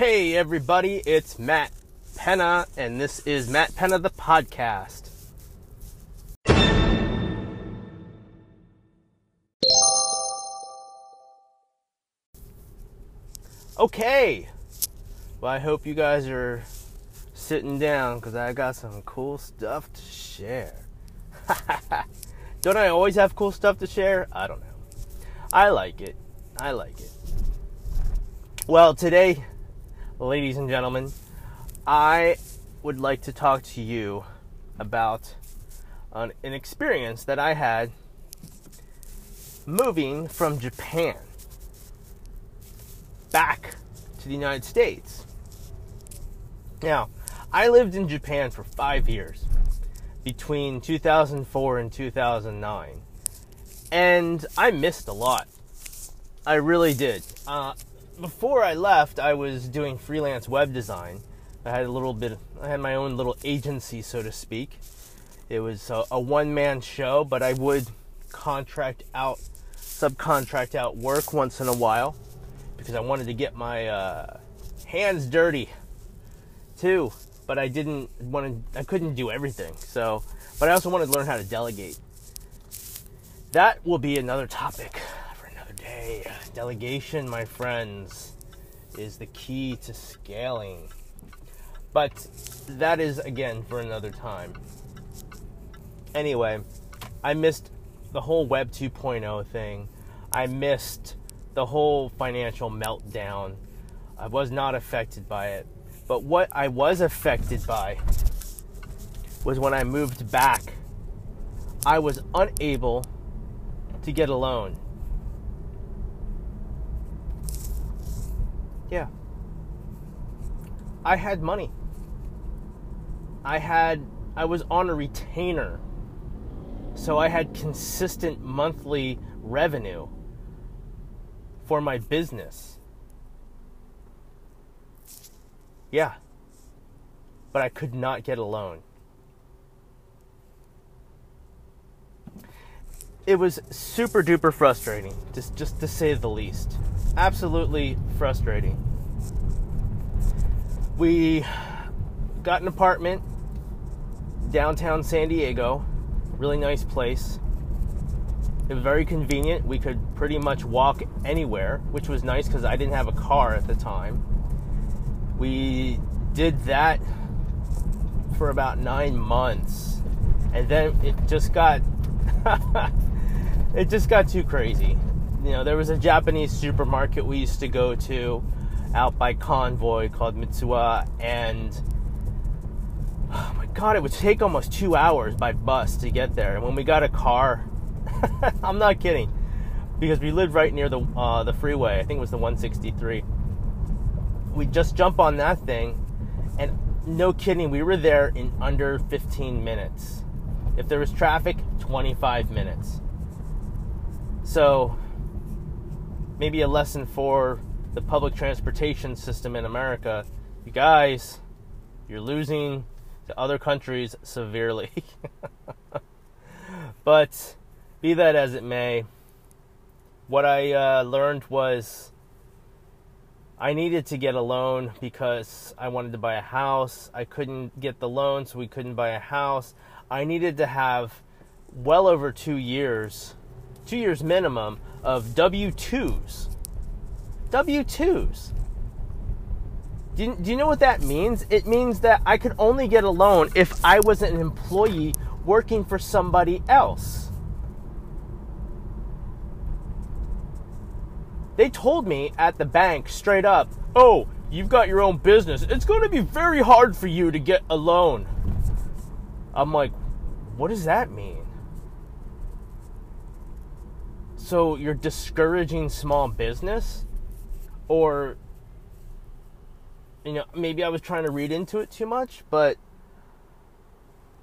Hey, everybody, it's Matt Penna, and this is Matt Penna the podcast. Okay, well, I hope you guys are sitting down because I got some cool stuff to share. don't I always have cool stuff to share? I don't know. I like it. I like it. Well, today, ladies and gentlemen, I would like to talk to you about an, an experience that I had moving from Japan back to the United States. Now, I lived in Japan for five years between 2004 and 2009, and I missed a lot. I really did. Uh, before I left, I was doing freelance web design. I had a little bit, I had my own little agency, so to speak. It was a, a one man show, but I would contract out, subcontract out work once in a while because I wanted to get my uh, hands dirty too. But I didn't want to, I couldn't do everything. So, but I also wanted to learn how to delegate. That will be another topic day. Delegation, my friends, is the key to scaling. But that is again for another time. Anyway, I missed the whole Web 2.0 thing. I missed the whole financial meltdown. I was not affected by it. But what I was affected by was when I moved back, I was unable to get a loan. Yeah. I had money. I had I was on a retainer. So I had consistent monthly revenue for my business. Yeah. But I could not get a loan. It was super duper frustrating, just just to say the least. Absolutely frustrating. We got an apartment downtown San Diego, really nice place. It was very convenient. We could pretty much walk anywhere, which was nice because I didn't have a car at the time. We did that for about nine months, and then it just got it just got too crazy. You know, there was a Japanese supermarket we used to go to out by Convoy called Mitsuwa, and oh my god, it would take almost two hours by bus to get there. And when we got a car, I'm not kidding, because we lived right near the uh, the freeway. I think it was the 163. We just jump on that thing, and no kidding, we were there in under 15 minutes. If there was traffic, 25 minutes. So maybe a lesson for the public transportation system in America. You guys, you're losing to other countries severely. but be that as it may, what I uh, learned was I needed to get a loan because I wanted to buy a house. I couldn't get the loan, so we couldn't buy a house. I needed to have well over two years, two years minimum of W 2s. W 2s. Do do you know what that means? It means that I could only get a loan if I was an employee working for somebody else. They told me at the bank straight up, oh, you've got your own business. It's going to be very hard for you to get a loan. I'm like, what does that mean? So you're discouraging small business? Or, you know, maybe I was trying to read into it too much, but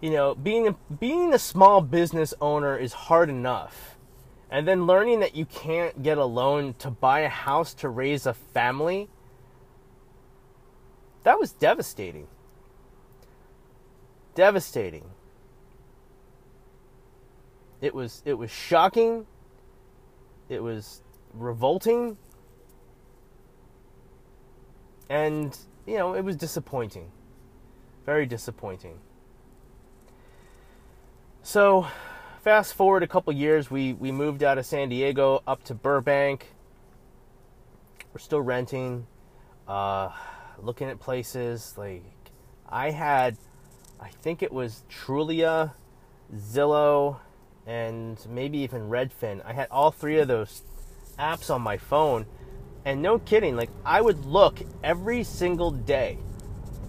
you know, being a, being a small business owner is hard enough. And then learning that you can't get a loan to buy a house to raise a family, that was devastating. Devastating. It was it was shocking. It was revolting. And, you know, it was disappointing. Very disappointing. So, fast forward a couple years, we, we moved out of San Diego up to Burbank. We're still renting, uh, looking at places. Like, I had, I think it was Trulia, Zillow, and maybe even Redfin. I had all three of those apps on my phone. And no kidding, like, I would look every single day.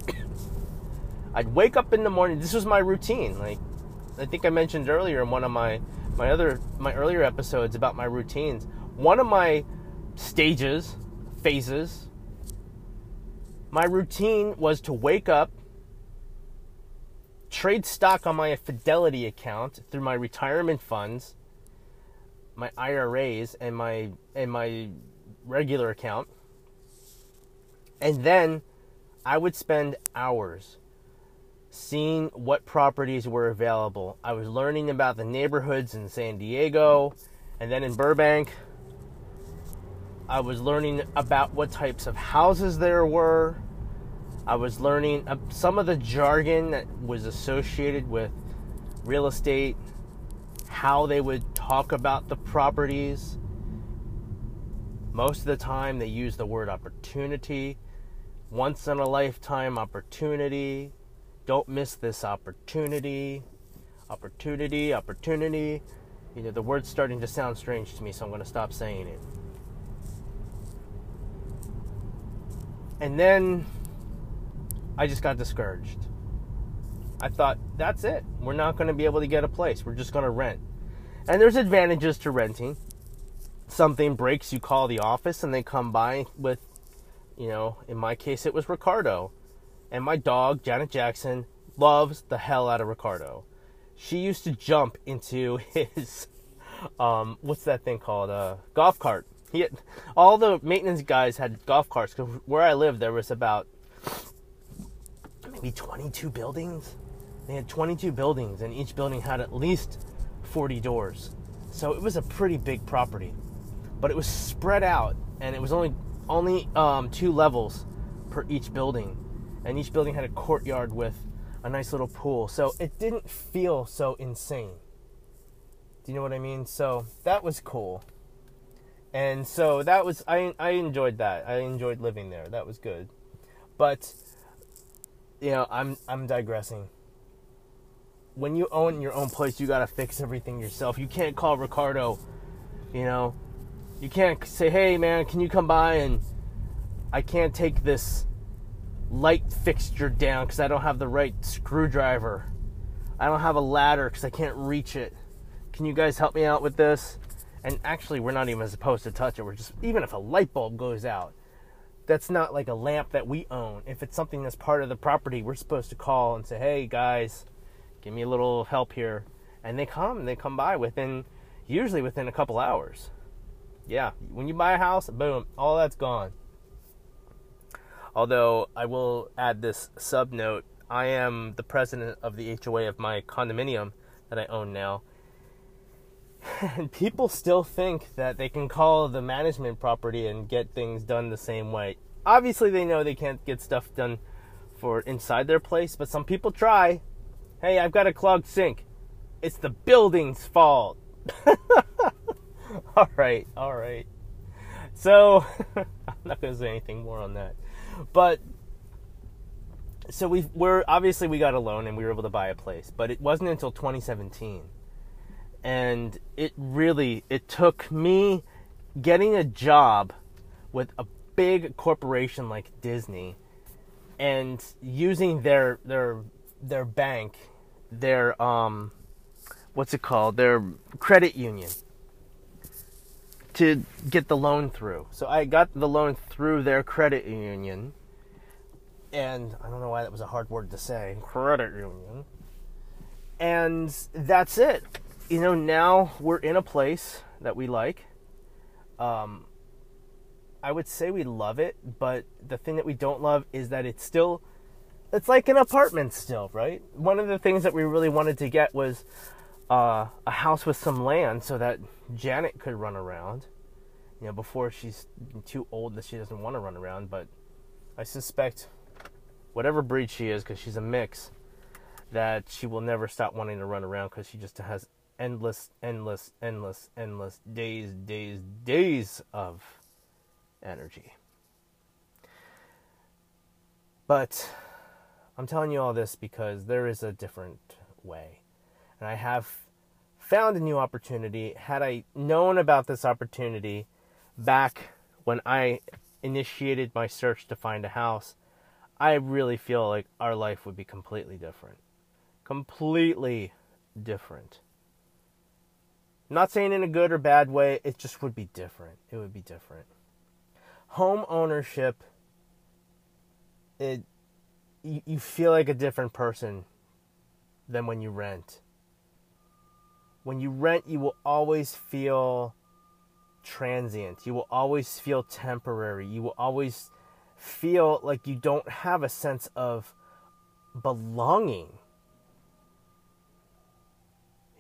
I'd wake up in the morning. This was my routine. Like, I think I mentioned earlier in one of my my other my earlier episodes about my routines. One of my stages, phases, my routine was to wake up, trade stock on my Fidelity account through my retirement funds, my IRAs and my and my regular account. And then I would spend hours seeing what properties were available. I was learning about the neighborhoods in San Diego and then in Burbank. I was learning about what types of houses there were. I was learning uh, some of the jargon that was associated with real estate, how they would talk about the properties. Most of the time, they use the word opportunity, once in a lifetime opportunity, don't miss this opportunity. Opportunity, opportunity. You know, the word's starting to sound strange to me, so I'm going to stop saying it. And then I just got discouraged. I thought, that's it. We're not going to be able to get a place. We're just going to rent. And there's advantages to renting. Something breaks, you call the office and they come by with, you know, in my case, it was Ricardo and my dog, Janet Jackson, loves the hell out of Ricardo. She used to jump into his, um, what's that thing called? A uh, golf cart. He had, all the maintenance guys had golf carts. Cause where I lived, there was about maybe 22 buildings. They had 22 buildings, and each building had at least 40 doors. So it was a pretty big property, but it was spread out, and it was only only um, two levels per each building and each building had a courtyard with a nice little pool. So it didn't feel so insane. Do you know what I mean? So that was cool. And so that was I I enjoyed that. I enjoyed living there. That was good. But you know, I'm I'm digressing. When you own your own place, you got to fix everything yourself. You can't call Ricardo, you know. You can't say, "Hey man, can you come by and I can't take this light fixture down because I don't have the right screwdriver. I don't have a ladder because I can't reach it. Can you guys help me out with this? And actually, we're not even supposed to touch it. We're just, even if a light bulb goes out, that's not like a lamp that we own. If it's something that's part of the property, we're supposed to call and say, hey guys, give me a little help here. And they come, and they come by within, usually within a couple hours. Yeah, when you buy a house, boom, all that's gone. Although I will add this sub note I am the president of the HOA of my condominium that I own now. And people still think that they can call the management property and get things done the same way. Obviously, they know they can't get stuff done for inside their place, but some people try. Hey, I've got a clogged sink. It's the building's fault. all right, all right. So, I'm not going to say anything more on that. But so we we're obviously we got a loan and we were able to buy a place, but it wasn't until 2017. And it really it took me getting a job with a big corporation like Disney and using their their their bank, their um what's it called? Their credit union to get the loan through. So I got the loan through their credit union. And I don't know why that was a hard word to say credit union. And that's it. You know, now we're in a place that we like. Um, I would say we love it, but the thing that we don't love is that it's still it's like an apartment still, right? One of the things that we really wanted to get was uh, a house with some land so that Janet could run around. You know, before she's too old that she doesn't want to run around, but I suspect whatever breed she is, because she's a mix, that she will never stop wanting to run around because she just has endless, endless, endless, endless days, days, days of energy. But I'm telling you all this because there is a different way. And I have found a new opportunity. Had I known about this opportunity back when I initiated my search to find a house, I really feel like our life would be completely different. Completely different. I'm not saying in a good or bad way, it just would be different. It would be different. Home ownership it you, you feel like a different person than when you rent. When you rent, you will always feel transient. You will always feel temporary. You will always feel like you don't have a sense of belonging.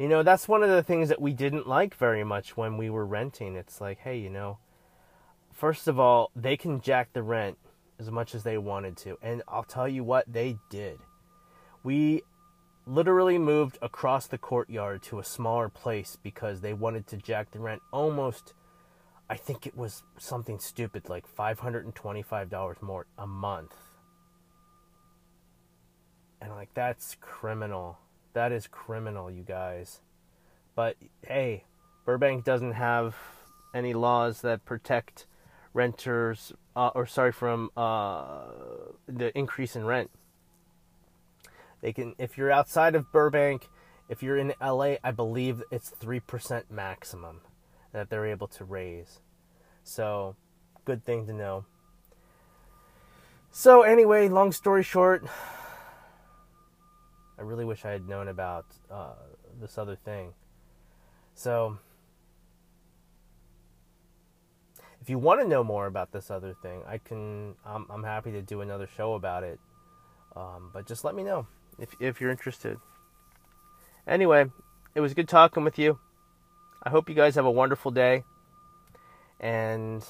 You know, that's one of the things that we didn't like very much when we were renting. It's like, hey, you know, first of all, they can jack the rent as much as they wanted to. And I'll tell you what, they did. We literally moved across the courtyard to a smaller place because they wanted to jack the rent almost I think it was something stupid like $525 more a month. And like that's criminal. That is criminal, you guys. But hey, Burbank doesn't have any laws that protect renters uh, or sorry from uh, the increase in rent. They can if you're outside of Burbank, if you're in LA, I believe it's 3% maximum that they're able to raise. So, good thing to know. So, anyway, long story short, I really wish I had known about uh, this other thing. So, if you want to know more about this other thing, I can. I'm, I'm happy to do another show about it. Um, but just let me know if if you're interested. Anyway, it was good talking with you. I hope you guys have a wonderful day. And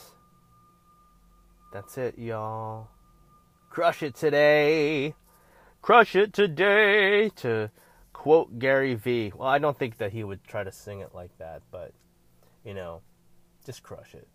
that's it, y'all. Crush it today. Crush it today. To quote Gary Vee. Well, I don't think that he would try to sing it like that, but, you know, just crush it.